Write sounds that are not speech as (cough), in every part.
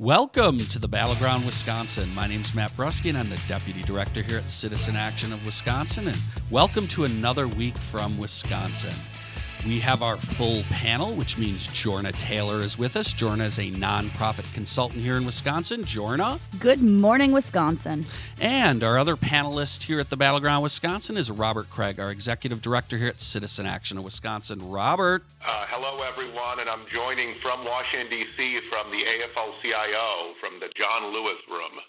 Welcome to the Battleground, Wisconsin. My name is Matt Brusky, and I'm the Deputy Director here at Citizen Action of Wisconsin. And welcome to another week from Wisconsin. We have our full panel, which means Jorna Taylor is with us. Jorna is a nonprofit consultant here in Wisconsin. Jorna. Good morning, Wisconsin. And our other panelist here at the Battleground, Wisconsin is Robert Kraig, our executive director here at Citizen Action of Wisconsin. Robert. Uh, hello, everyone, and I'm joining from Washington, D.C., from the AFL CIO, from the John Lewis Room.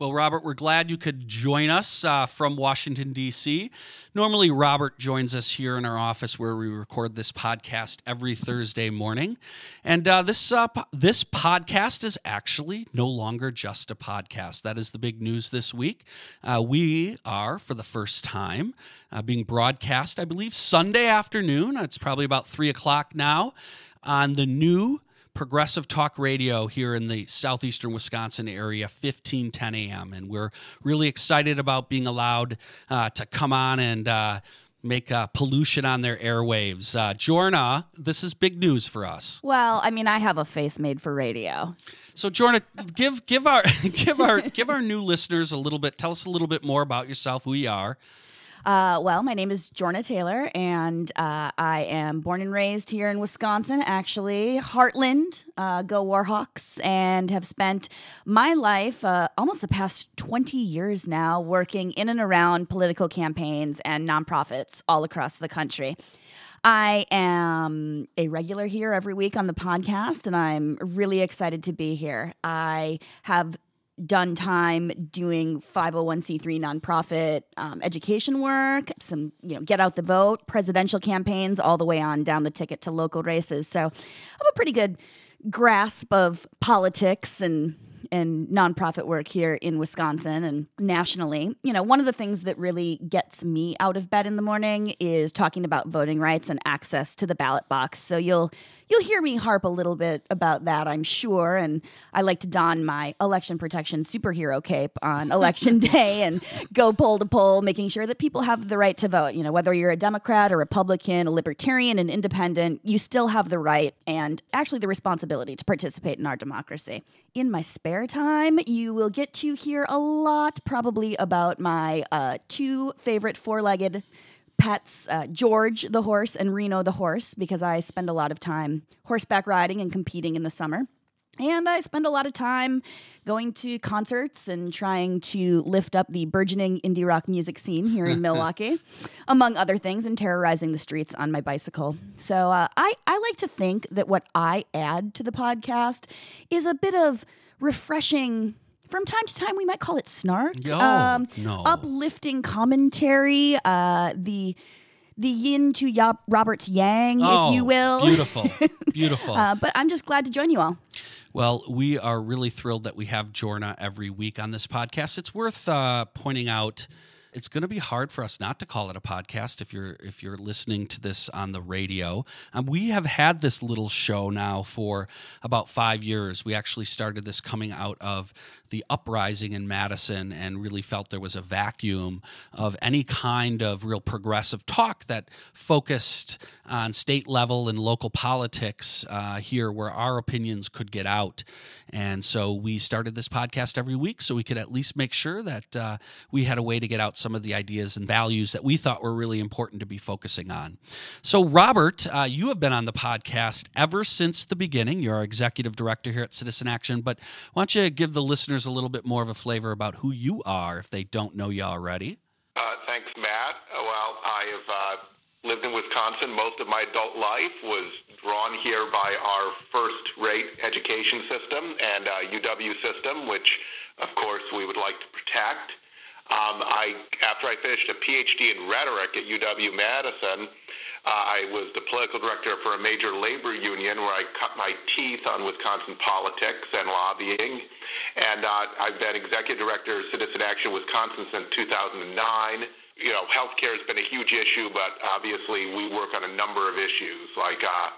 Well, Robert, we're glad you could join us uh, from Washington, D.C. Normally, Robert joins us here in our office where we record this podcast every Thursday morning. And uh, this, uh, po- this podcast is actually no longer just a podcast. That is the big news this week. Uh, we are, for the first time, uh, being broadcast, I believe, Sunday afternoon. It's probably about 3 o'clock now on the new progressive talk radio here in the southeastern Wisconsin area, 1510 a.m. And we're really excited about being allowed uh, to come on and uh, make uh, pollution on their airwaves. Uh, Jorna, this is big news for us. Well, I mean, I have a face made for radio. So, Jorna, give give our (laughs) give our give our new listeners a little bit. Tell us a little bit more about yourself, who you are. Uh, well, my name is Jorna Taylor, and uh, I am born and raised here in Wisconsin, actually, Hartland, uh, go Warhawks, and have spent my life, uh, almost the past 20 years now, working in and around political campaigns and nonprofits all across the country. I am a regular here every week on the podcast, and I'm really excited to be here. I have done time doing 501c3 nonprofit um, education work, some, you know, get out the vote, presidential campaigns, all the way on down the ticket to local races. So I have a pretty good grasp of politics and and nonprofit work here in Wisconsin and nationally. You know, one of the things that really gets me out of bed in the morning is talking about voting rights and access to the ballot box. So you'll you'll hear me harp a little bit about that, I'm sure. And I like to don my election protection superhero cape on (laughs) election day and go poll to poll, making sure that people have the right to vote. You know, whether you're a Democrat, a Republican, a Libertarian, an Independent, you still have the right and actually the responsibility to participate in our democracy. In my spare time, you will get to hear a lot probably about my uh, two favorite four legged pets, uh, George the horse and Reno the horse, because I spend a lot of time horseback riding and competing in the summer. And I spend a lot of time going to concerts and trying to lift up the burgeoning indie rock music scene here in (laughs) Milwaukee, among other things, and terrorizing the streets on my bicycle. So uh, I, I like to think that what I add to the podcast is a bit of refreshing from time to time we might call it snark No, no. uplifting commentary uh the the yin to ya- robert's yang Oh, if you will Beautiful. (laughs) Beautiful. uh, but i'm just glad to join you all Well, we are really thrilled that we have Jorna every week on this podcast. It's worth uh, pointing out. It's going to be hard for us not to call it a podcast if you're if you're listening to this on the radio. Um, we have had this little show now for about five years. We actually started this coming out of the uprising in Madison and really felt there was a vacuum of any kind of real progressive talk that focused on state level and local politics uh, here where our opinions could get out. And so we started this podcast every week so we could at least make sure that uh, we had a way to get out some of the ideas and values that we thought were really important to be focusing on. So, Robert, uh, you have been on the podcast ever since the beginning. You're our executive director here at Citizen Action, but why don't you give the listeners a little bit more of a flavor about who you are if they don't know you already? Uh, thanks, Matt. Well, I have uh, lived in Wisconsin most of my adult life, was drawn here by our first-rate education system and uh, UW system, which, of course, we would like to protect. Um, I, after I finished a PhD in rhetoric at UW Madison, uh, I was the political director for a major labor union where I cut my teeth on Wisconsin politics and lobbying. And uh, I've been executive director of Citizen Action Wisconsin since 2009. You know, healthcare has been a huge issue, but obviously we work on a number of issues like uh,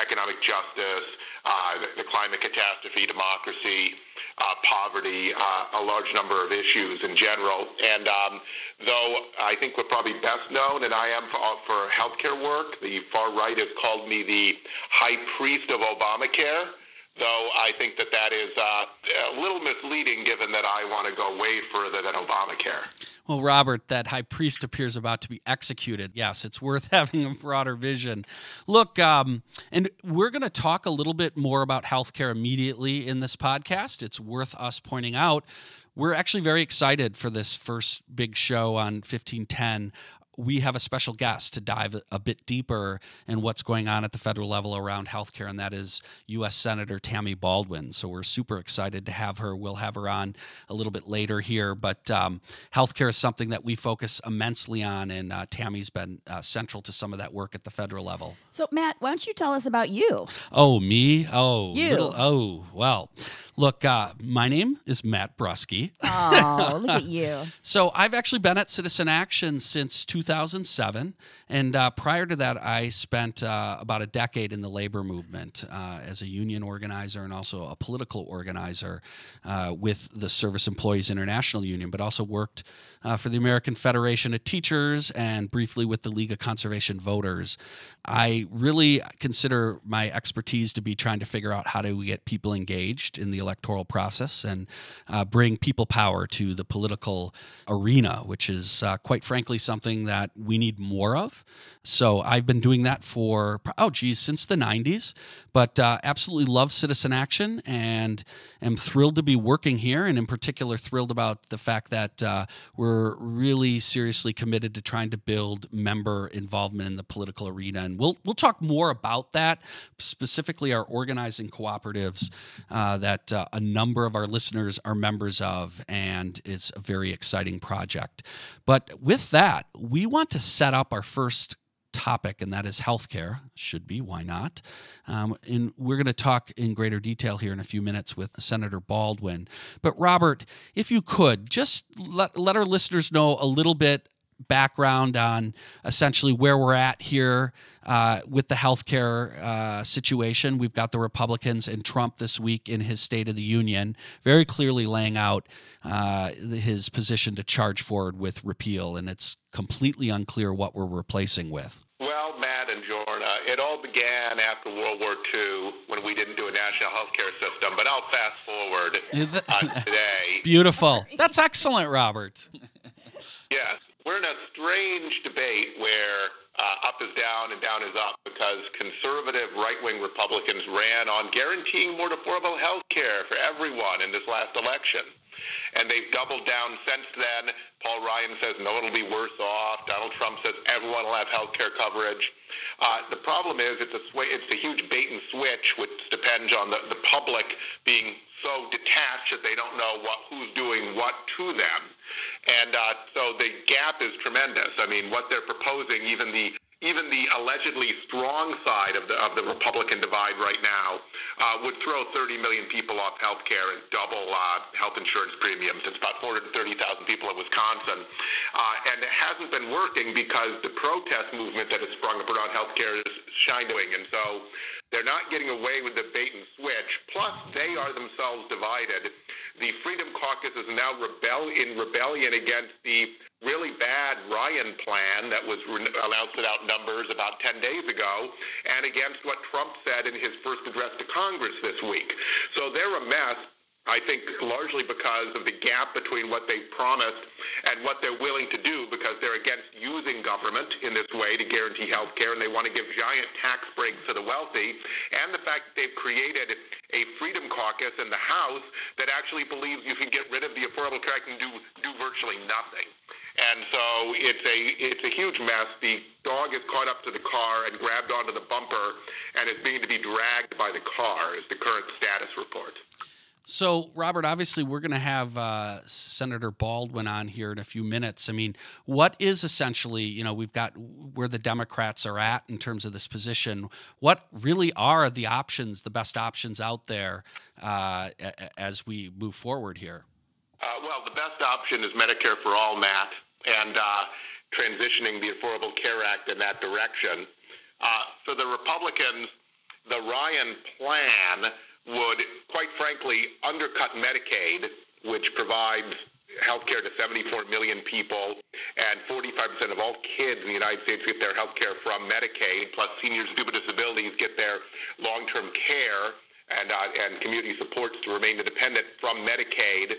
economic justice, uh, the, the climate catastrophe, democracy, uh, poverty, uh, a large number of issues in general. And um, though I think we're probably best known, and I am for, for healthcare work, the far right has called me the high priest of Obamacare though I think that that is uh, a little misleading given that I want to go way further than Obamacare. Well, Robert, that high priest appears about to be executed. Yes, it's worth (laughs) having a broader vision. Look, um, and we're going to talk a little bit more about healthcare immediately in this podcast. It's worth us pointing out we're actually very excited for this first big show on 1510 we have a special guest to dive a bit deeper in what's going on at the federal level around healthcare, and that is U.S. Senator Tammy Baldwin. So we're super excited to have her. We'll have her on a little bit later here, but um, healthcare is something that we focus immensely on, and uh, Tammy's been uh, central to some of that work at the federal level. So, Matt, why don't you tell us about you? Oh, me? Oh, you. Little, oh, well. Look, uh, my name is Matt Brusky. Oh, look at (laughs) you. So I've actually been at Citizen Action since 2007. And uh, prior to that, I spent uh, about a decade in the labor movement uh, as a union organizer and also a political organizer uh, with the Service Employees International Union, but also worked uh, for the American Federation of Teachers and briefly with the League of Conservation Voters. I really consider my expertise to be trying to figure out how do we get people engaged in the electoral process and uh, bring people power to the political arena, which is quite frankly something that we need more of. So I've been doing that for, oh, geez, since the 90s, but uh, absolutely love Citizen Action and am thrilled to be working here. And in particular, thrilled about the fact that uh, we're really seriously committed to trying to build member involvement in the political arena. And we'll, we'll talk more about that, specifically our organizing cooperatives uh, that uh, a number of our listeners are members of. And it's a very exciting project. But with that, we want to set up our first topic, and that is healthcare. Should be, why not? Um, and we're going to talk in greater detail here in a few minutes with Senator Baldwin. But, Robert, if you could, just let, let our listeners know a little bit background on essentially where we're at here uh, with the healthcare uh, situation. We've got the Republicans and Trump this week in his State of the Union, very clearly laying out uh, his position to charge forward with repeal, and it's completely unclear what we're replacing with. Well, Matt and Jorna, it all began after World War II when we didn't do a national health care system, but I'll fast forward (laughs) uh, today. Beautiful. (laughs) That's excellent, Robert. (laughs) yes. We're in a strange debate where uh, up is down and down is up because conservative right wing Republicans ran on guaranteeing more affordable health care for everyone in this last election. And they've doubled down since then. Paul Ryan says no, it'll be worse off. Donald Trump says everyone will have health care coverage. Uh, the problem is it's a sw- it's a huge bait and switch, which depends on the, the public being so detached that they don't know what who's doing what to them. And uh, so the gap is tremendous. I mean, what they're proposing, even the even the allegedly strong side of the of the Republican divide right now uh, would throw 30 million people off health care and double uh, health insurance premiums. It's about 430,000 people in Wisconsin, uh, and it hasn't been working because the protest movement that has sprung up around health care is shining, and so they're not getting away with the bait and switch. Plus, they are themselves divided the Freedom Caucus is now rebel in rebellion against the really bad Ryan plan that was re- announced without numbers about 10 days ago, and against what Trump said in his first address to Congress this week. So they're a mess. I think largely because of the gap between what they promised and what they're willing to do because they're against using government in this way to guarantee health care and they want to give giant tax breaks to the wealthy and the fact that they've created a freedom caucus in the House that actually believes you can get rid of the Affordable Care Act and do, do virtually nothing. And so it's a it's a huge mess. The dog is caught up to the car and grabbed onto the bumper and is being to be dragged by the car is the current status report. So, Robert, obviously, we're going to have uh, Senator Baldwin on here in a few minutes. I mean, what is essentially, you know, we've got where the Democrats are at in terms of this position. What really are the options, the best options out there uh, as we move forward here? Uh, well, the best option is Medicare for all, Matt, and uh, transitioning the Affordable Care Act in that direction. Uh, for the Republicans, the Ryan plan would, quite frankly, undercut Medicaid, which provides health care to 74 million people, and 45% of all kids in the United States get their health care from Medicaid, plus seniors with disabilities get their long term care and uh, and community supports to remain independent from Medicaid.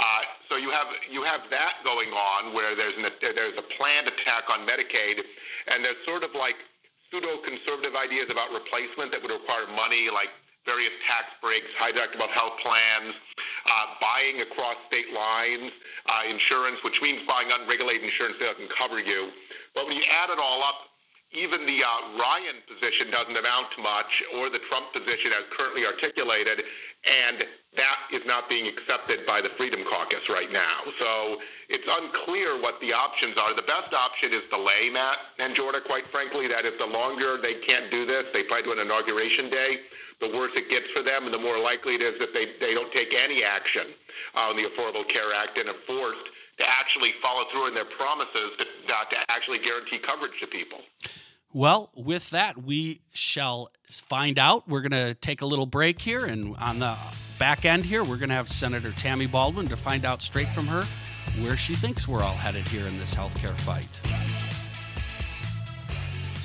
Uh, so you have you have that going on where there's an, there's a planned attack on Medicaid, and there's sort of like pseudo conservative ideas about replacement that would require money, like various tax breaks, high deductible health plans, uh, buying across state lines, uh, insurance, which means buying unregulated insurance that doesn't cover you. But when you add it all up, even the uh, Ryan position doesn't amount to much, or the Trump position as currently articulated, and that is not being accepted by the Freedom Caucus right now. So it's unclear what the options are. The best option is delay, Matt and Jordan, quite frankly. That is, the longer they can't do this, they probably do an inauguration day, the worse it gets for them, and the more likely it is that they, they don't take any action on the Affordable Care Act and are forced to actually follow through on their promises to, uh, to actually guarantee coverage to people. Well, with that, we shall find out. We're going to take a little break here, and on the back end here, we're going to have Senator Tammy Baldwin to find out straight from her where she thinks we're all headed here in this healthcare fight.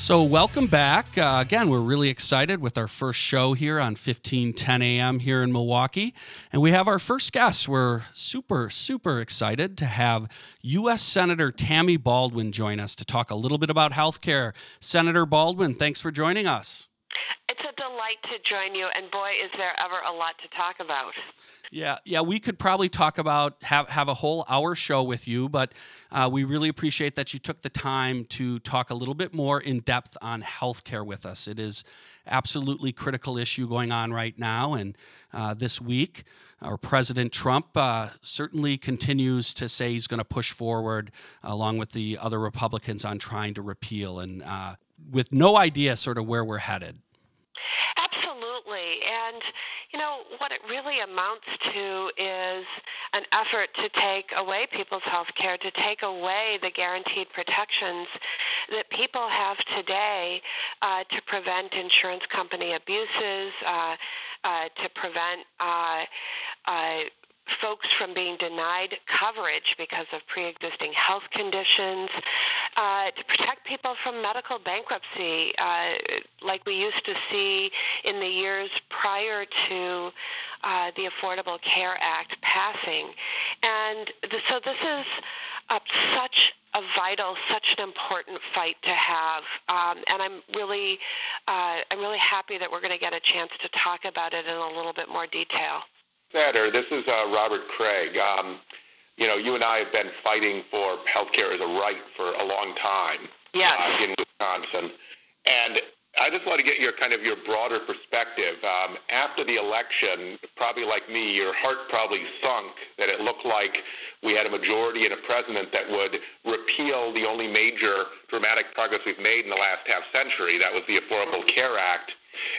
So, welcome back. Uh, again, we're really excited with our first show here on 1510 a.m. here in Milwaukee. And we have our first guest. We're super, super excited to have U.S. Senator Tammy Baldwin join us to talk a little bit about healthcare. Senator Baldwin, thanks for joining us. Delight to join you, and boy, is there ever a lot to talk about. Yeah, yeah, we could probably talk about have have a whole hour show with you, but uh, we really appreciate that you took the time to talk a little bit more in depth on healthcare with us. It is absolutely critical issue going on right now, and uh, this week, our President Trump uh, certainly continues to say he's going to push forward, along with the other Republicans, on trying to repeal, and uh, with no idea sort of where we're headed. Absolutely, and you know, what it really amounts to is an effort to take away people's health care, to take away the guaranteed protections that people have today uh, to prevent insurance company abuses, uh, uh, to prevent uh, uh, folks from being denied coverage because of pre-existing health conditions, uh, to protect people from medical bankruptcy, uh, like we used to see in the years prior to uh, the Affordable Care Act passing. And so this is such a vital, such an important fight to have, um, and I'm really, uh, I'm really happy that we're going to get a chance to talk about it in a little bit more detail. Senator, this is uh, Robert Kraig. Um, you know, you and I have been fighting for health care as a right for a long time yes. uh, in Wisconsin. And I just want to get your kind of your broader perspective. Um, after the election, probably like me, your heart probably sunk that it looked like we had a majority and a president that would repeal the only major dramatic progress we've made in the last half century. That was the Affordable Care Act.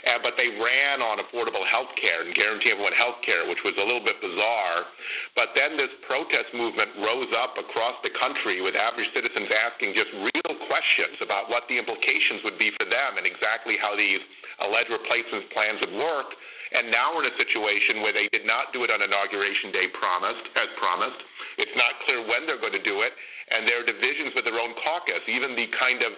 Uh, but they ran on affordable health care and guarantee everyone health care, which was a little bit bizarre. But then this protest movement rose up across the country with average citizens asking just real questions about what the implications would be for them and exactly how these alleged replacement plans would work. And now we're in a situation where they did not do it on inauguration day promised, as promised. It's not clear when they're going to do it and there are divisions with their own caucus. Even the kind of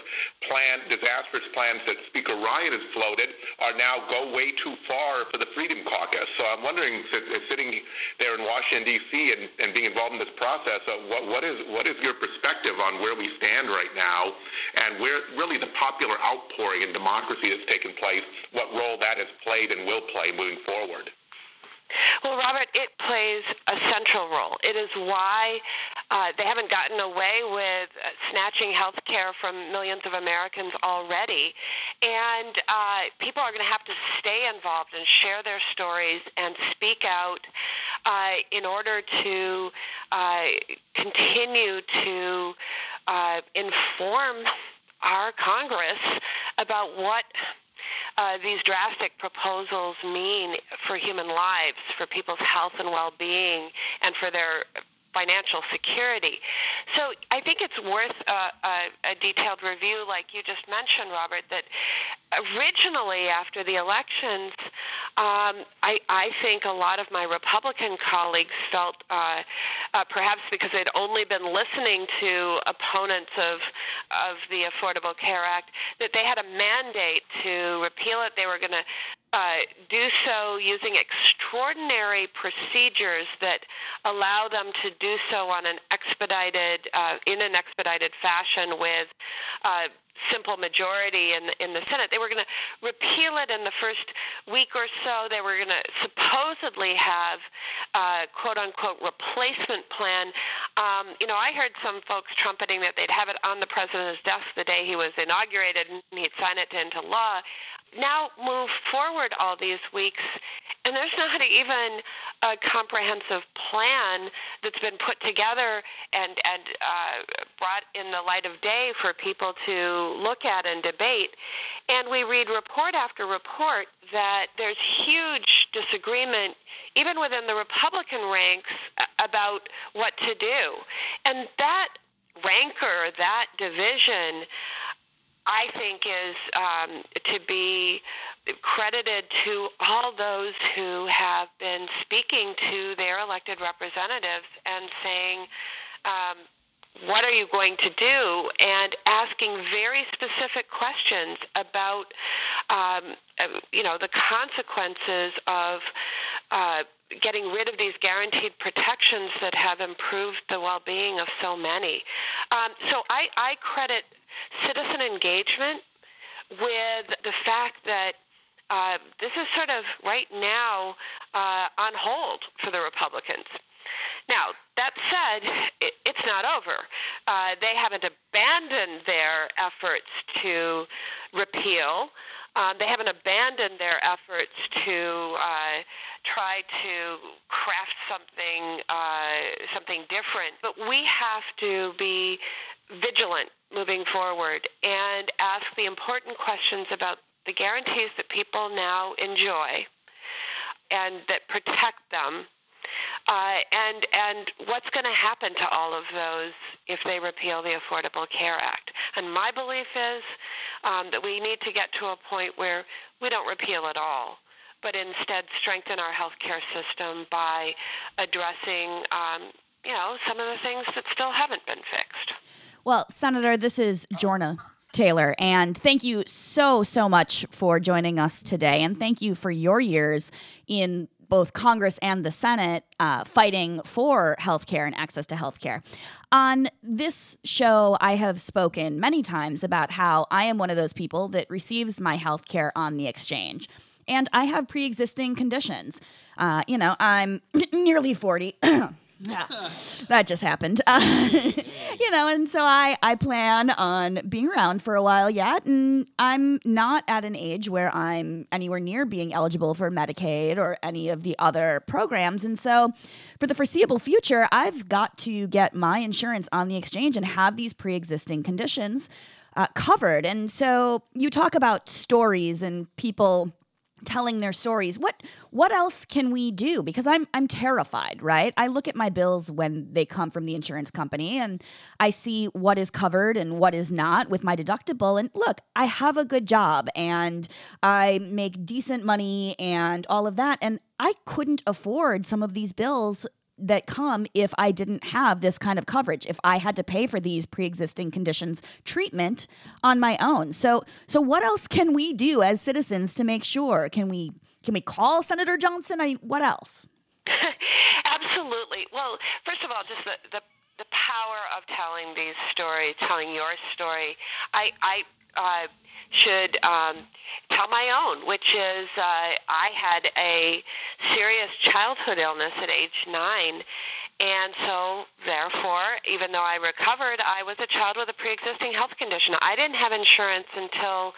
plan, disastrous plans that Speaker Ryan has floated are now go way too far for the Freedom Caucus. So I'm wondering, sitting there in Washington D.C. and, and being involved in this process, uh, what, what is what is your perspective on where we stand right now, and where really the popular outpouring in democracy that's taken place, what role that has played and will play moving forward? Well, Robert, it plays a central role. It is why uh, they haven't gotten away with uh, snatching health care from millions of Americans already. And uh, people are going to have to stay involved and share their stories and speak out uh, in order to uh, continue to uh, inform our Congress about what uh, these drastic proposals mean for human lives, for people's health and well-being, and for their financial security. So I think it's worth a, a, a, detailed review, like you just mentioned, Robert, that originally after the elections, um, I, I, think a lot of my Republican colleagues felt, uh, uh, perhaps because they'd only been listening to opponents of, of the Affordable Care Act, that they had a mandate to repeal it. They were going to uh, do so using extraordinary procedures that allow them to do so on an expedited, uh, in an expedited fashion with uh, simple majority in in the Senate. They were going to repeal it in the first week or so. They were going to supposedly have a quote unquote replacement plan. Um, you know, I heard some folks trumpeting that they'd have it on the president's desk the day he was inaugurated and he'd sign it into law now move forward all these weeks, and there's not even a comprehensive plan that's been put together and and uh, brought in the light of day for people to look at and debate. And we read report after report that there's huge disagreement, even within the Republican ranks, about what to do, and that rancor, that division I think is um, to be credited to all those who have been speaking to their elected representatives and saying, um, what are you going to do? And asking very specific questions about, um, uh, you know, the consequences of uh, getting rid of these guaranteed protections that have improved the well-being of so many. Um, so I, I credit citizen engagement with the fact that uh, this is sort of right now uh, on hold for the Republicans. Now, that said, it, it's not over. Uh, they haven't abandoned their efforts to repeal. Um, they haven't abandoned their efforts to uh, try to craft something uh, something different. But we have to be vigilant moving forward and ask the important questions about the guarantees that people now enjoy and that protect them. Uh, and and what's going to happen to all of those if they repeal the Affordable Care Act? And my belief is um, that we need to get to a point where we don't repeal at all, but instead strengthen our healthcare system by addressing, um, you know, some of the things that still haven't been fixed. Well, Senator, this is Jorna Taylor, and thank you so, so much for joining us today. And thank you for your years in both Congress and the Senate uh, fighting for healthcare and access to healthcare. On this show, I have spoken many times about how I am one of those people that receives my healthcare on the exchange. And I have pre existing conditions. Uh, you know, I'm (clears throat) nearly 40. (clears throat) Yeah, (laughs) that just happened. Uh, (laughs) you know, and so I I plan on being around for a while yet, and I'm not at an age where I'm anywhere near being eligible for Medicaid or any of the other programs, and so for the foreseeable future, I've got to get my insurance on the exchange and have these pre-existing conditions uh, covered. And so you talk about stories and people telling their stories. What what else can we do? Because i'm i'm terrified right? I look at my bills when they come from the insurance company and i see what is covered and what is not with my deductible. And look i have a good job and i make decent money and all of that. And i couldn't afford some of these bills that come if I didn't have this kind of coverage, if I had to pay for these pre-existing conditions treatment on my own. So so what else can we do as citizens to make sure? Can we can we call Senator Johnson? I what else? (laughs) Absolutely. Well, first of all, just the, the the power of telling these stories, telling your story. I I uh, should um, tell my own, which is uh, I had a serious childhood illness at age nine. And so, therefore, even though I recovered, I was a child with a pre-existing health condition. I didn't have insurance until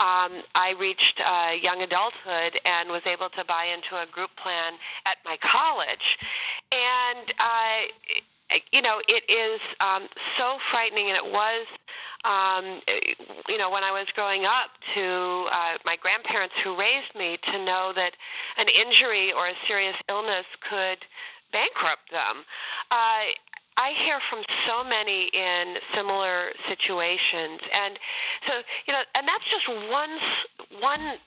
um, I reached uh, young adulthood and was able to buy into a group plan at my college. And uh, you know, it is um, so frightening, and it was um, you know, when I was growing up, to uh, my grandparents who raised me, to know that an injury or a serious illness could bankrupt them. Uh, I hear from so many in similar situations, and so you know, and that's just one one.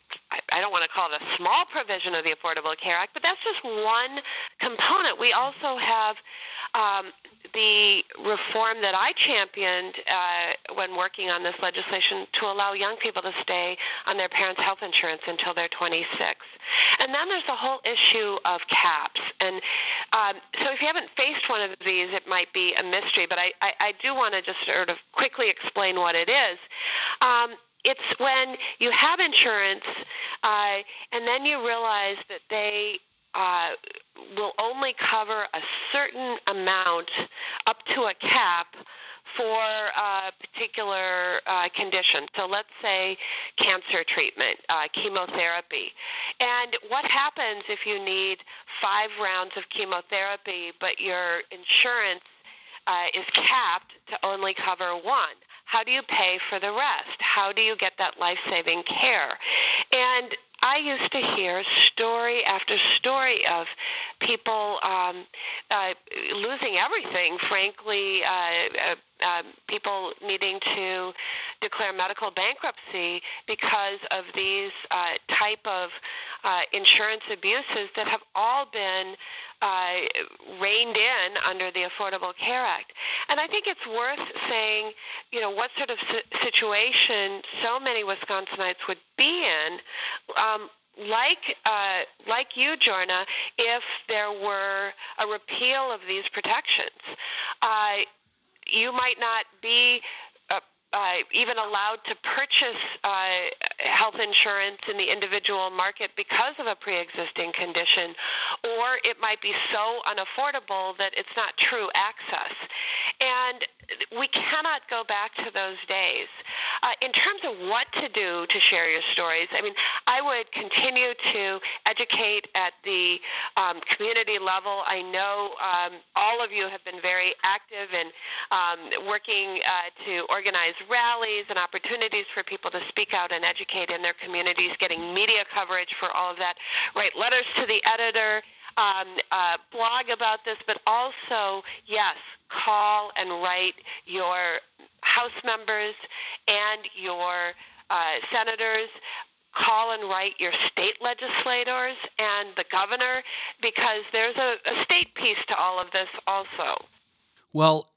I don't want to call it a small provision of the Affordable Care Act, but that's just one component. We also have um, the reform that I championed uh, when working on this legislation to allow young people to stay on their parents' health insurance until they're 26. And then there's the whole issue of caps. And um, so if you haven't faced one of these, it might be a mystery, but I, I, I do want to just sort of quickly explain what it is. Um, it's when you have insurance uh, and then you realize that they uh, will only cover a certain amount up to a cap for a particular uh, condition. So let's say cancer treatment, uh, chemotherapy. And what happens if you need five rounds of chemotherapy, but your insurance uh, is capped to only cover one? How do you pay for the rest? How do you get that life saving care? And I used to hear story after story of people um, uh, losing everything, frankly, uh, uh, um, people needing to declare medical bankruptcy because of these uh, type of uh, insurance abuses that have all been uh, reined in under the Affordable Care Act. And I think it's worth saying, you know, what sort of situation so many Wisconsinites would be in. Um, like uh, like you, Jorna, if there were a repeal of these protections, uh, you might not be uh, even allowed to purchase uh, health insurance in the individual market because of a pre-existing condition, or it might be so unaffordable that it's not true access. And we cannot go back to those days. Uh, in terms of what to do to share your stories, I mean, I would continue to educate at the um, community level. I know um, all of you have been very active in um, working uh, to organize rallies and opportunities for people to speak out and educate in their communities, getting media coverage for all of that, write letters to the editor. Um, uh, blog about this, but also, yes, call and write your House members and your uh, senators call and write your state legislators and the governor because there's a, a, state piece to all of this also. Well,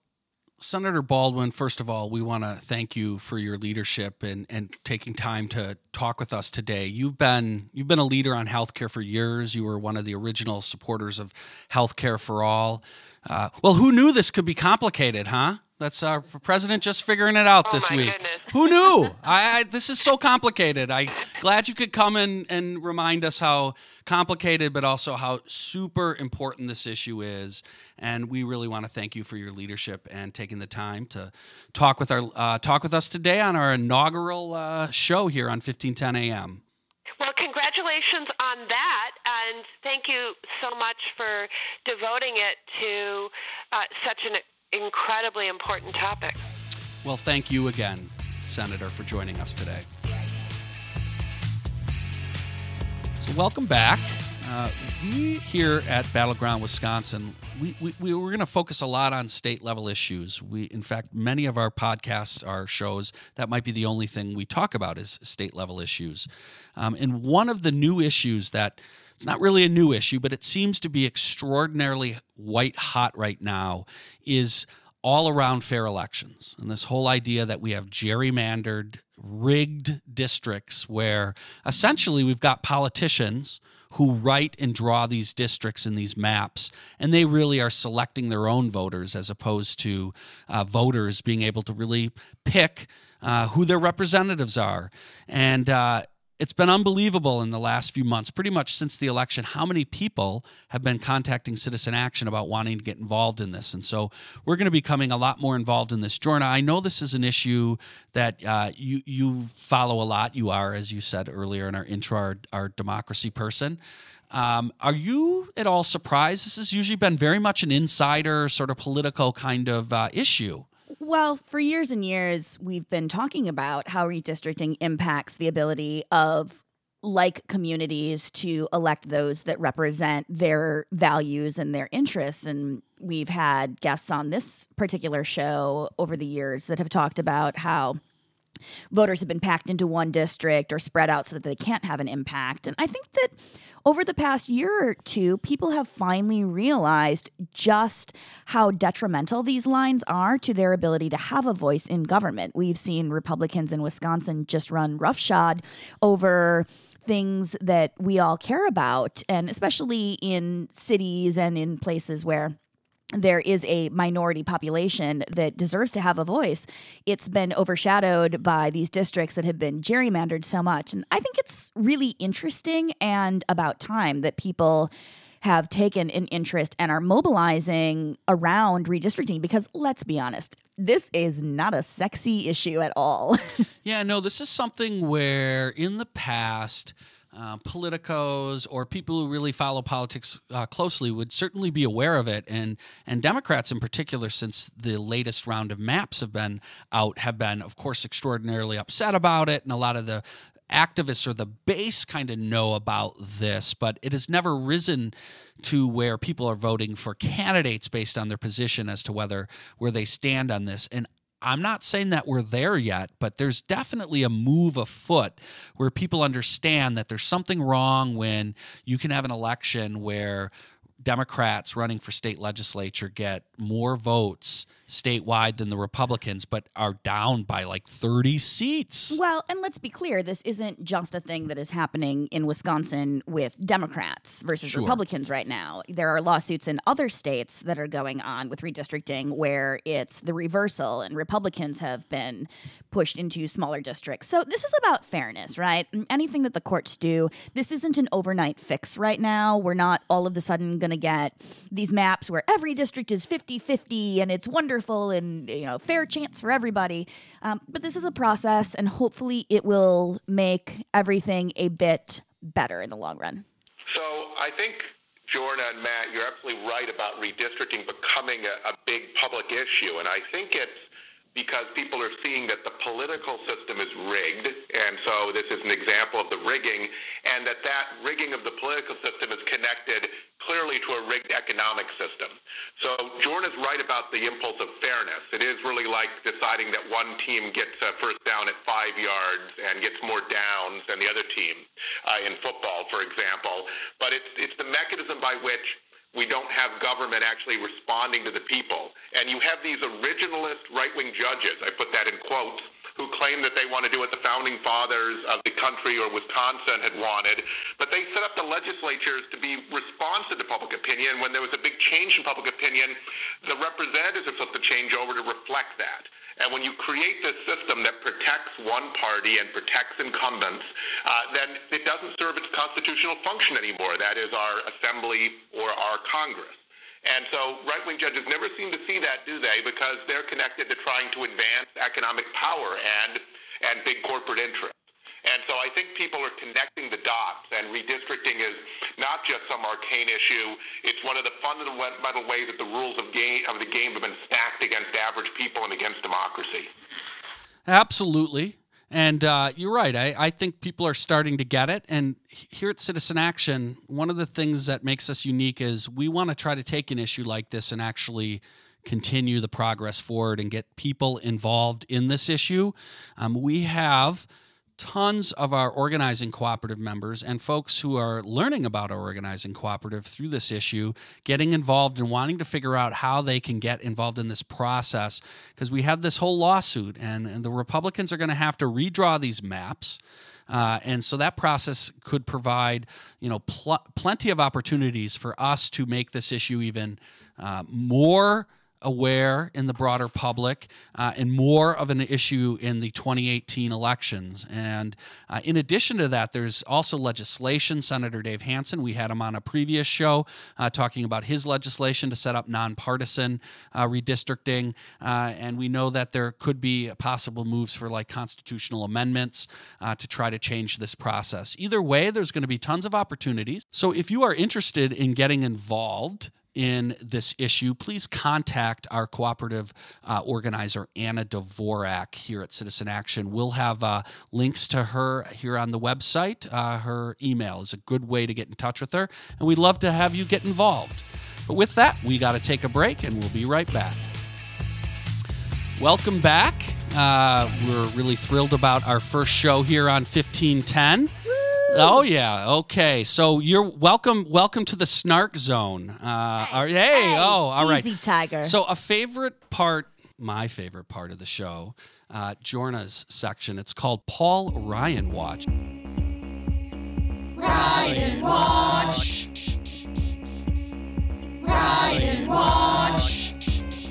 Senator Baldwin, first of all, we want to thank you for your leadership and, and taking time to talk with us today. You've been you've been a leader on healthcare for years. You were one of the original supporters of healthcare for all. Uh, well, who knew this could be complicated, huh? That's our president just figuring it out oh this week. Goodness. Who knew? I, I, this is so complicated. I glad you could come in and remind us how complicated, but also how super important this issue is. And we really want to thank you for your leadership and taking the time to talk with our uh, talk with us today on our inaugural uh, show here on 1510 AM. Well, congratulations on that, and thank you so much for devoting it to uh, such an incredibly important topic. Well, thank you again, Senator, for joining us today. So, welcome back. Uh, we here at Battleground Wisconsin, we, we, we we're going to focus a lot on state level issues. We, in fact, many of our podcasts our shows that might be the only thing we talk about is state level issues. Um, and one of the new issues that it's not really a new issue, but it seems to be extraordinarily white hot right now is all around fair elections. And this whole idea that we have gerrymandered, rigged districts where essentially we've got politicians who write and draw these districts and these maps, and they really are selecting their own voters as opposed to uh, voters being able to really pick uh, who their representatives are. And uh, it's been unbelievable in the last few months, pretty much since the election, how many people have been contacting Citizen Action about wanting to get involved in this. And so we're going to be becoming a lot more involved in this. Jorna, I know this is an issue that uh, you, you follow a lot. You are, as you said earlier in our intro, our, our democracy person. Um, are you at all surprised? This has usually been very much an insider, sort of political kind of uh, issue. Well, for years and years, we've been talking about how redistricting impacts the ability of like communities to elect those that represent their values and their interests. And we've had guests on this particular show over the years that have talked about how voters have been packed into one district or spread out so that they can't have an impact. And I think that over the past year or two, people have finally realized just how detrimental these lines are to their ability to have a voice in government. We've seen Republicans in Wisconsin just run roughshod over things that we all care about, and especially in cities and in places where there is a minority population that deserves to have a voice. It's been overshadowed by these districts that have been gerrymandered so much. And I think it's really interesting and about time that people have taken an interest and are mobilizing around redistricting because let's be honest, this is not a sexy issue at all. (laughs) yeah, no, this is something where in the past, uh, politicos or people who really follow politics uh, closely would certainly be aware of it, and and Democrats in particular, since the latest round of maps have been out, have been, of course, extraordinarily upset about it, and a lot of the activists or the base kind of know about this, but it has never risen to where people are voting for candidates based on their position as to whether where they stand on this. And I'm not saying that we're there yet, but there's definitely a move afoot where people understand that there's something wrong when you can have an election where Democrats running for state legislature get more votes statewide than the Republicans, but are down by like 30 seats. Well, and let's be clear this isn't just a thing that is happening in Wisconsin with Democrats versus sure. Republicans right now. There are lawsuits in other states that are going on with redistricting where it's the reversal and Republicans have been pushed into smaller districts. So this is about fairness, right? Anything that the courts do, this isn't an overnight fix right now. We're not all of a sudden going to get these maps where every district is 50 50 and it's wonderful wonderful and you know fair chance for everybody. Um, but this is a process, and hopefully, it will make everything a bit better in the long run. So I think. Jorna and Matt, you're absolutely right about redistricting becoming a, a big public issue. And I think it's because people are seeing that the political system is rigged, and so this is an example of the rigging, and that that rigging of the political system is connected clearly to a rigged economic system. So Jordan is right about the impulse of fairness. It is really like deciding that one team gets a first down at five yards and gets more downs than the other team uh, in football, for example. But it's it's the mechanism by which we don't have government actually responding to the people. And you have these originalist right wing judges, I put that in quotes, who claim that they want to do what the founding fathers of the country or Wisconsin had wanted. But they set up the legislatures to be responsive to public opinion. When there was a big change in public opinion, the representatives are supposed to change over to reflect that. And when you create this system that protects one party and protects incumbents, uh, then it doesn't serve its constitutional function anymore. That is our assembly or our Congress. And so right wing judges never seem to see that, do they? Because they're connected to trying to advance economic power and, and big corporate interests. And so I think people are connecting the dots, and redistricting is not just some arcane issue. It's one of the fundamental ways that the rules of, game, of the game have been stacked against average people and against democracy. Absolutely. And uh, you're right. I, I think people are starting to get it. And here at Citizen Action, one of the things that makes us unique is we want to try to take an issue like this and actually continue the progress forward and get people involved in this issue. Um, we have tons of our organizing cooperative members and folks who are learning about our organizing cooperative through this issue getting involved and wanting to figure out how they can get involved in this process. Because we have this whole lawsuit and, and the republicans are going to have to redraw these maps uh, and so that process could provide you know pl- plenty of opportunities for us to make this issue even uh, more aware in the broader public uh, and more of an issue in the 2018 elections. And uh, in addition to that, there's also legislation. Senator Dave Hansen, we had him on a previous show uh, talking about his legislation to set up nonpartisan uh, redistricting. Uh, and we know that there could be possible moves for like constitutional amendments uh, to try to change this process. Either way, there's going to be tons of opportunities. So if you are interested in getting involved, in this issue, please contact our cooperative uh, organizer, Anna Dvorak, here at Citizen Action. We'll have uh, links to her here on the website. Uh, her email is a good way to get in touch with her, and we'd love to have you get involved. But with that, we got to take a break, and we'll be right back. Welcome back. Uh, we're really thrilled about our first show here on 1510. Oh yeah, okay. So you're welcome. Welcome to the Snark Zone. Uh, Hey, are- hey, hey, oh, all right. easy, Tiger. So a favorite part, my favorite part of the show, uh, Jorna's section. It's called Paul Ryan Watch. Ryan Watch. Ryan Watch.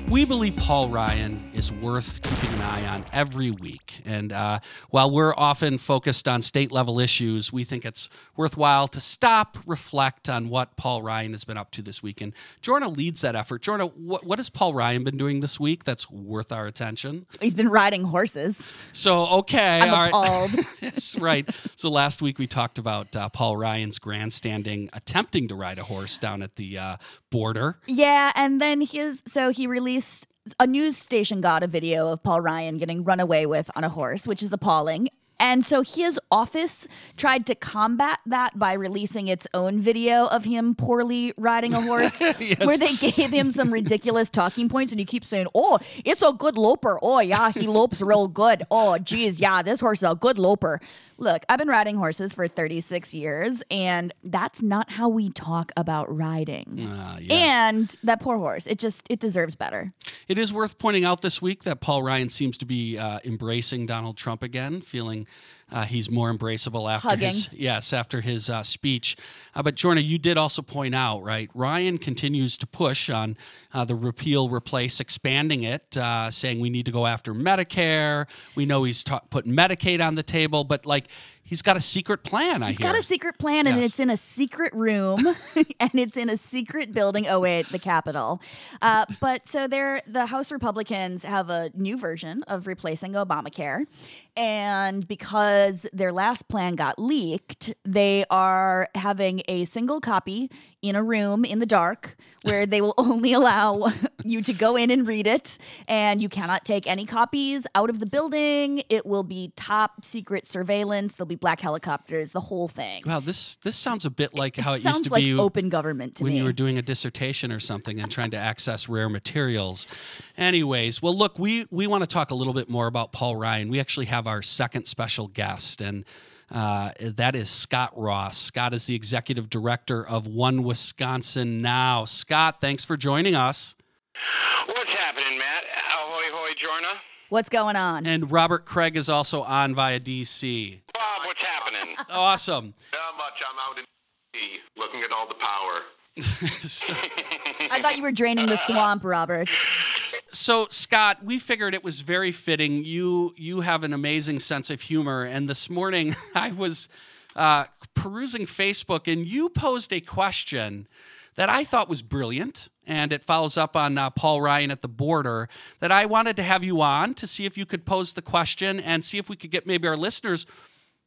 We believe Paul Ryan is worth keeping an eye on every week. And uh, while we're often focused on state level issues, we think it's worthwhile to stop, reflect on what Paul Ryan has been up to this week. And Jorna leads that effort. Jorna, what, what has Paul Ryan been doing this week that's worth our attention? He's been riding horses. So, okay. I'm all right. appalled. (laughs) yes, right. So last week we talked about uh, Paul Ryan's grandstanding attempting to ride a horse down at the uh, border. Yeah, and then his so he released a news station got a video of Paul Ryan getting run away with on a horse, which is appalling. And so his office tried to combat that by releasing its own video of him poorly riding a (laughs) horse, where they gave him some ridiculous talking points, and he keeps saying, "Oh, it's a good loper. Oh yeah, he lopes real good. Oh geez, yeah, this horse is a good loper." Look, I've been riding horses for 36 years, and that's not how we talk about riding. Uh, yes. And that poor horse, it just it deserves better. It is worth pointing out this week that Paul Ryan seems to be uh, embracing Donald Trump again, feeling uh, he's more embraceable after Hugging. his yes after his uh, speech. Uh, but Jorna, you did also point out right. Ryan continues to push on uh, the repeal, replace, expanding it, uh, saying we need to go after Medicare. We know he's ta- putting Medicaid on the table, but like he's got a secret plan. I He's hear. got a secret plan, and Yes. it's in a secret room, (laughs) and it's in a secret building. Oh wait, the Capitol. Uh, but so there, the House Republicans have a new version of replacing Obamacare, and because their last plan got leaked, they are having a single copy in a room in the dark where they will (laughs) only allow you to go in and read it and you cannot take any copies out of the building it will be top secret surveillance there'll be black helicopters the whole thing Wow, this this sounds a bit like how it used to like be open government to when me you were doing a dissertation or something and trying to access rare materials. Anyways, well, look, we we want to talk a little bit more about Paul Ryan. We actually have our second special guest, and uh, that is Scott Ross. Scott is the executive director of One Wisconsin Now. Scott, thanks for joining us. What's happening, Matt? Ahoy, hoy, Jorna. what's going on And Robert Kraig is also on via DC. Bob, what's happening? (laughs) Awesome. Not much. I'm out in D.C. looking at all the power. (laughs) So- i thought you were draining the swamp robert so Scott, we figured it was very fitting. You you have an amazing sense of humor, and this morning (laughs) I was uh, perusing Facebook, and you posed a question that I thought was brilliant, and it follows up on uh, Paul Ryan at the border. That I wanted to have you on to see if you could pose the question and see if we could get maybe our listeners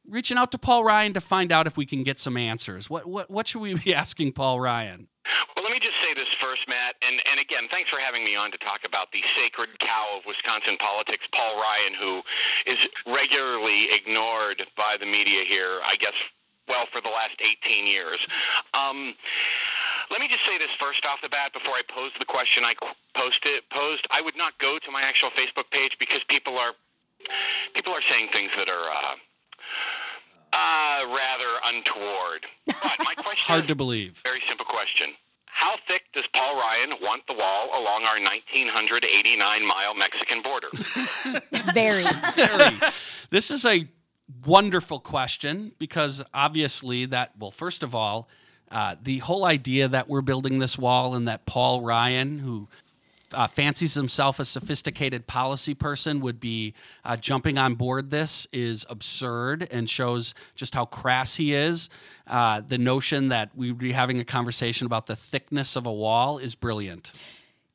reaching out to Paul Ryan to find out if we can get some answers. What what what should we be (laughs) asking Paul Ryan? Well, let me just say this first, Matt, and, and again, thanks for having me on to talk about the sacred cow of Wisconsin politics, Paul Ryan, who is regularly ignored by the media here, I guess, well, for the last 18 years. Um, let me just say this first off the bat before I pose the question I post it, posed. I would not go to my actual Facebook page because people are people are saying things that are uh, uh, rather untoward. (laughs) But my question Hard to believe. very simple question. How thick does Paul Ryan want the wall along our 1989 mile Mexican border? (laughs) very Very. this is a wonderful question because obviously that well first of all uh, the whole idea that we're building this wall and that paul ryan who uh, fancies himself a sophisticated policy person would be uh, jumping on board this is absurd and shows just how crass he is. Uh, the notion that we would be having a conversation about the thickness of a wall is brilliant.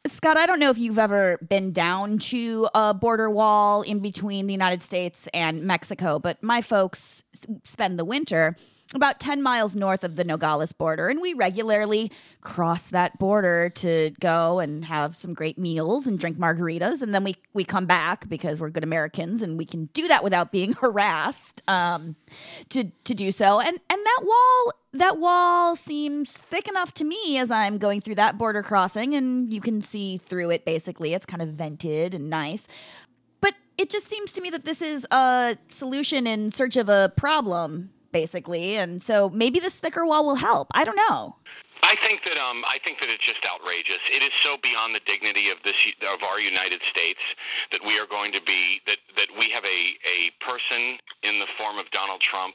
Scott, I don't know if you've ever been down to a border wall in between the United States and Mexico, but my folks spend the winter about 10 miles north of the Nogales border, and we regularly cross that border to go and have some great meals and drink margaritas. And then we, we come back because we're good Americans and we can do that without being (laughs) harassed um, to, to do so. And, and that wall that wall seems thick enough to me as I'm going through that border crossing, and you can see through it basically. It's kind of vented and nice. But it just seems to me that this is a solution in search of a problem basically. And so maybe this thicker wall will help. I don't know. I think that um, I think that it's just outrageous. It is so beyond the dignity of this of our United States that we are going to be that that we have a a person in the form of Donald Trump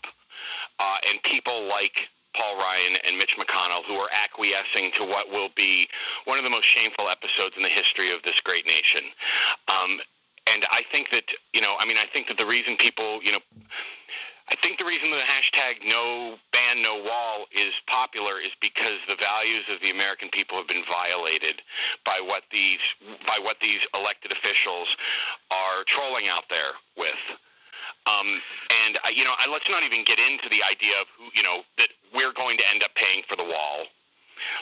uh, and people like Paul Ryan and Mitch McConnell who are acquiescing to what will be one of the most shameful episodes in the history of this great nation. Um, and I think that you know, I mean, I think that the reason people you know I think the reason the hashtag no ban, no wall is popular is because the values of the American people have been violated by what these by what these elected officials are trolling out there with. Um, and I, you know, I, let's not even get into the idea of who you know that we're going to end up paying for the wall.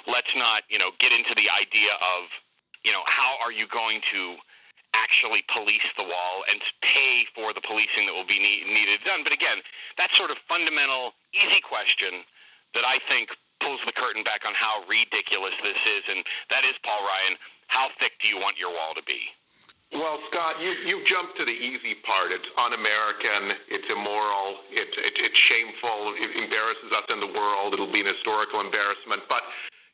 Let's not you know get into the idea of you know how are you going to actually police the wall and pay for the policing that will be need, needed done. But again, that sort of fundamental, easy question that I think pulls the curtain back on how ridiculous this is, and that is, Paul Ryan, how thick do you want your wall to be? Well, Scott, you you jumped to the easy part. It's un-American. It's immoral. It's it, it's shameful. It embarrasses us in the world. It'll be an historical embarrassment. But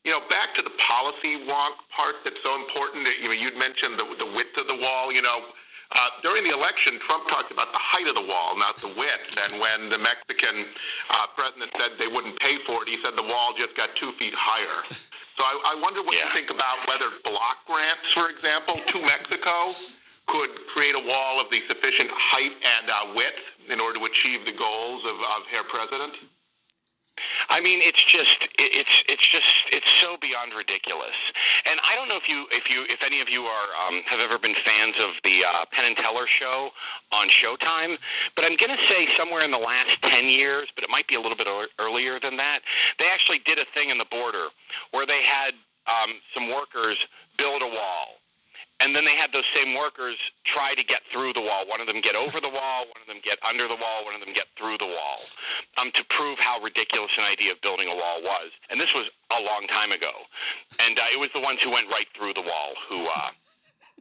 you know, back to the policy wonk part that's so important. You know, you'd mentioned the, the width of the wall. You know, uh, during the election, Trump talked about the height of the wall, not the width. And when the Mexican uh, president said they wouldn't pay for it, he said the wall just got two feet higher. So I, I wonder what Yeah. you think about whether block grants, for example, to Mexico could create a wall of the sufficient height and uh, width in order to achieve the goals of, of Herr President. I mean, it's just it's it's just it's so beyond ridiculous. And I don't know if you if you if any of you are um, have ever been fans of the uh, Penn and Teller show on Showtime, but I'm going to say somewhere in the last ten years, but it might be a little bit earlier than that. They actually did a thing in the border where they had um, some workers build a wall. And then they had those same workers try to get through the wall. One of them get over the wall, one of them get under the wall, one of them get through the wall, um, to prove how ridiculous an idea of building a wall was. And this was a long time ago. And uh, it was the ones who went right through the wall who uh,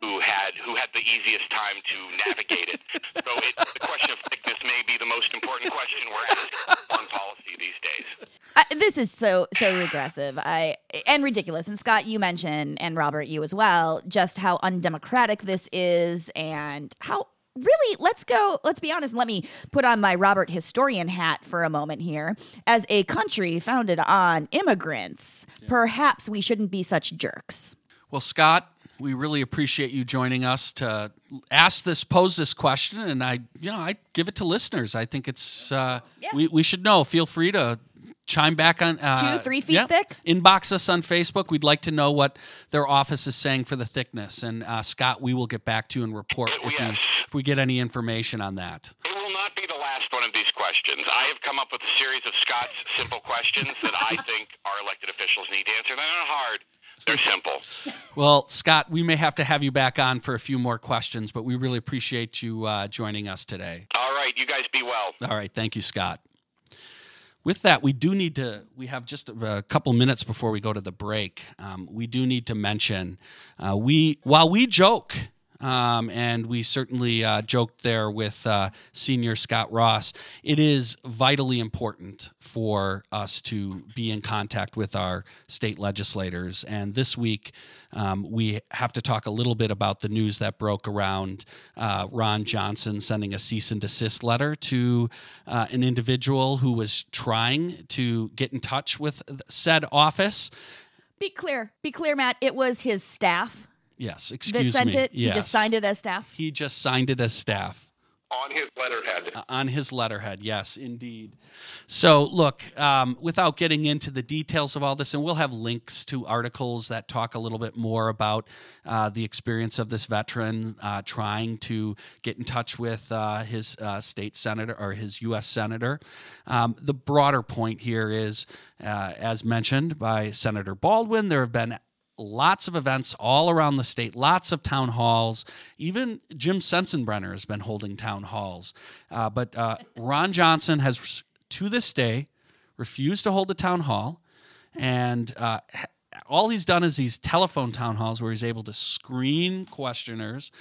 who had who had the easiest time to navigate it. So it, the question of thickness may be the most important question we're asking in foreign policy these days. I, this is so so regressive I and ridiculous. And Scott, you mentioned, and Robert, you as well, just how undemocratic this is, and how really let's go let's be honest let me put on my robert historian hat for a moment here as a country founded on immigrants perhaps we shouldn't be such jerks Well, Scott, we really appreciate you joining us to ask this, pose this question, and I, you know, I give it to listeners. I think it's uh, Yeah. we we should know. Feel free to chime back on uh, Two, three feet yeah. thick? Inbox us on Facebook. We'd like to know what their office is saying for the thickness. And uh, Scott, we will get back to you and report if Yes. we if we get any information on that. It will not be the last one of these questions. I have come up with a series of Scott's simple questions that I (laughs) think our elected officials need to answer. They're not hard. They're simple. Well, Scott, we may have to have you back on for a few more questions, but we really appreciate you uh, joining us today. All right, you guys be well. All right, thank you, Scott. With that, we do need to. We have just a, couple minutes before we go to the break. Um, we do need to mention uh, we while we joke. Um, and we certainly uh, joked there with uh, senior Scott Ross. It is vitally important for us to be in contact with our state legislators. And this week, um, we have to talk a little bit about the news that broke around uh, Ron Johnson sending a cease and desist letter to uh, an individual who was trying to get in touch with said office. be clear be clear matt it was his staff Yes, that excuse sent me. it he just signed it as staff He just signed it as staff. On his letterhead. Uh, on his letterhead, yes, indeed. So, look, um, without getting into the details of all this, and we'll have links to articles that talk a little bit more about uh, the experience of this veteran uh, trying to get in touch with uh, his uh, state senator or his U.S. senator. Um, the broader point here is, uh, as mentioned by Senator Baldwin, there have been lots of events all around the state, lots of town halls. Even Jim Sensenbrenner has been holding town halls. Uh, but uh, Ron Johnson has, to this day, refused to hold a town hall. And uh, all he's done is these telephone town halls where he's able to screen questioners.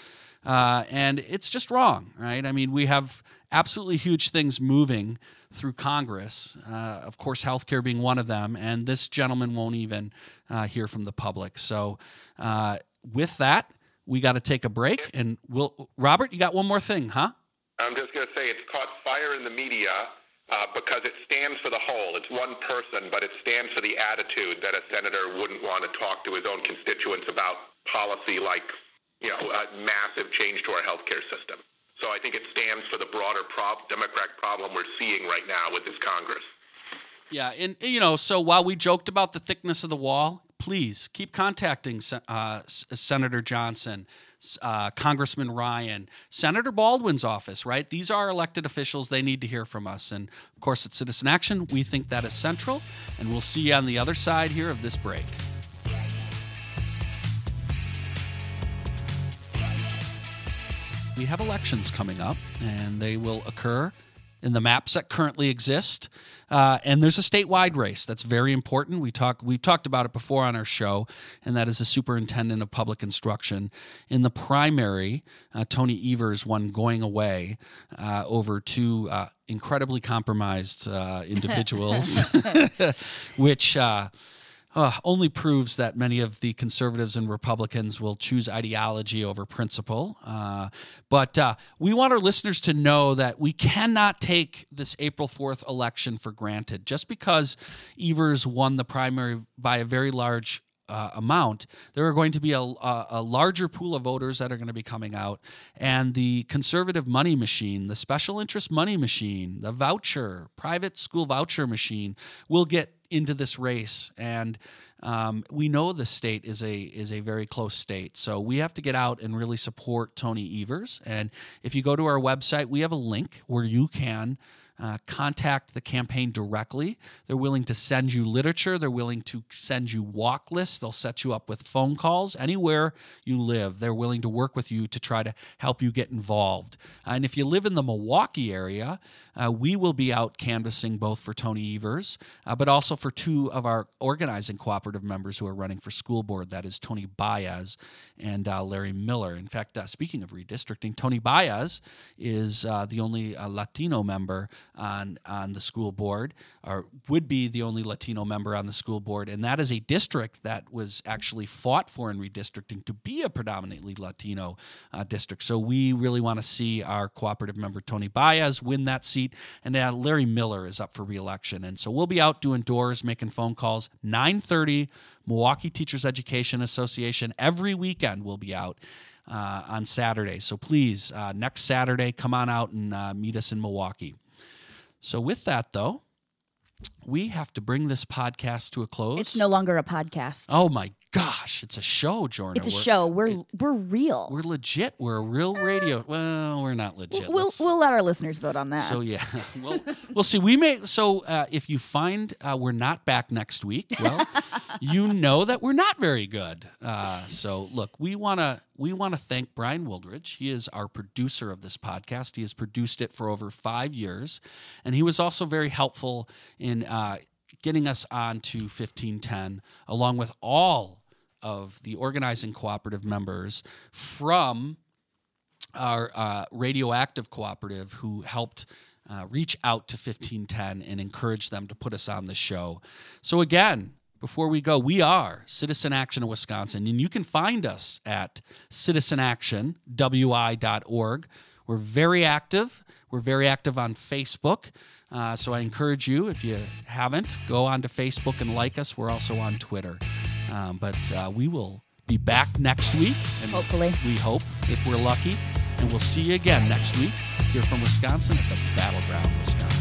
Uh, and it's just wrong, right? I mean, we have absolutely huge things moving through Congress. Uh, of course, healthcare being one of them, and this gentleman won't even uh, hear from the public. So, uh, with that, we got to take a break, and we'll. Robert, you got one more thing, huh? I'm just going to say it's caught fire in the media. Uh, because it stands for the whole. It's one person, but it stands for the attitude that a senator wouldn't want to talk to his own constituents about policy like, you know, a massive change to our healthcare system. So I think it stands for the broader prob- Democratic problem we're seeing right now with this Congress. Yeah, and you know, so while we joked about the thickness of the wall, please keep contacting uh, Senator Johnson, uh, Congressman Ryan, Senator Baldwin's office. Right, these are elected officials; they need to hear from us. And of course, at Citizen Action, we think that is central. And we'll see you on the other side here of this break. We have elections coming up, and they will occur in the maps that currently exist. Uh, and there's a statewide race that's very important. We talk we've talked about it before on our show, and that is the superintendent of public instruction. In the primary, uh, Tony Evers won going away uh, over two uh, incredibly compromised uh, (laughs) individuals, (laughs) (laughs) which uh, only proves that many of the conservatives and Republicans will choose ideology over principle. Uh, but uh, we want our listeners to know that we cannot take this April 4th election for granted. Just because Evers won the primary by a very large uh, amount, there are going to be a, a, a, larger pool of voters that are going to be coming out. And the conservative money machine, the special interest money machine, the voucher, private school voucher machine will get into this race, and um, we know the state is a is a very close state. So we have to get out and really support Tony Evers. And if you go to our website, we have a link where you can uh, contact the campaign directly. They're willing to send you literature. They're willing to send you walk lists. They'll set you up with phone calls anywhere you live. They're willing to work with you to try to help you get involved. And if you live in the Milwaukee area, uh, we will be out canvassing both for Tony Evers, uh, but also for two of our organizing cooperative members who are running for school board. That is Tony Baez and uh, Larry Miller. In fact, uh, speaking of redistricting, Tony Baez is uh, the only Latino member on on the school board, or would be the only Latino member on the school board, and that is a district that was actually fought for in redistricting to be a predominantly Latino district. So we really want to see our cooperative member Tony Baez win that seat. And uh, Larry Miller is up for reelection. And so we'll be out doing doors, making phone calls. 930, Milwaukee Teachers Education Association. Every weekend we'll be out. Uh, on Saturday. So please, uh, next Saturday, come on out and uh, meet us in Milwaukee. So, with that, though, we have to bring this podcast to a close. It's no longer a podcast. Oh my gosh, it's a show, Jordan. It's a we're, show. We're it, we're real. We're legit. We're a real radio. Well, we're not legit. We'll Let's, we'll let our listeners vote on that. So yeah, (laughs) we'll we'll see. We may. So uh, if you find uh, we're not back next week, well, (laughs) you know that we're not very good. Uh, so look, we want to we want to thank Brian Wildridge. He is our producer of this podcast. He has produced it for over five years, and he was also very helpful in uh, getting us on to 1510, along with all of the organizing cooperative members from our uh, radioactive cooperative who helped uh, reach out to 1510 and encourage them to put us on the show. So, again, before we go, we are Citizen Action of Wisconsin, and you can find us at citizenactionwi.org. We're very active. We're very active on Facebook. Uh, so I encourage you, if you haven't, go on to Facebook and like us. We're also on Twitter. Um, but uh, we will be back next week. And Hopefully. We hope, if we're lucky. And we'll see you again next week here from Wisconsin at the Battleground, Wisconsin.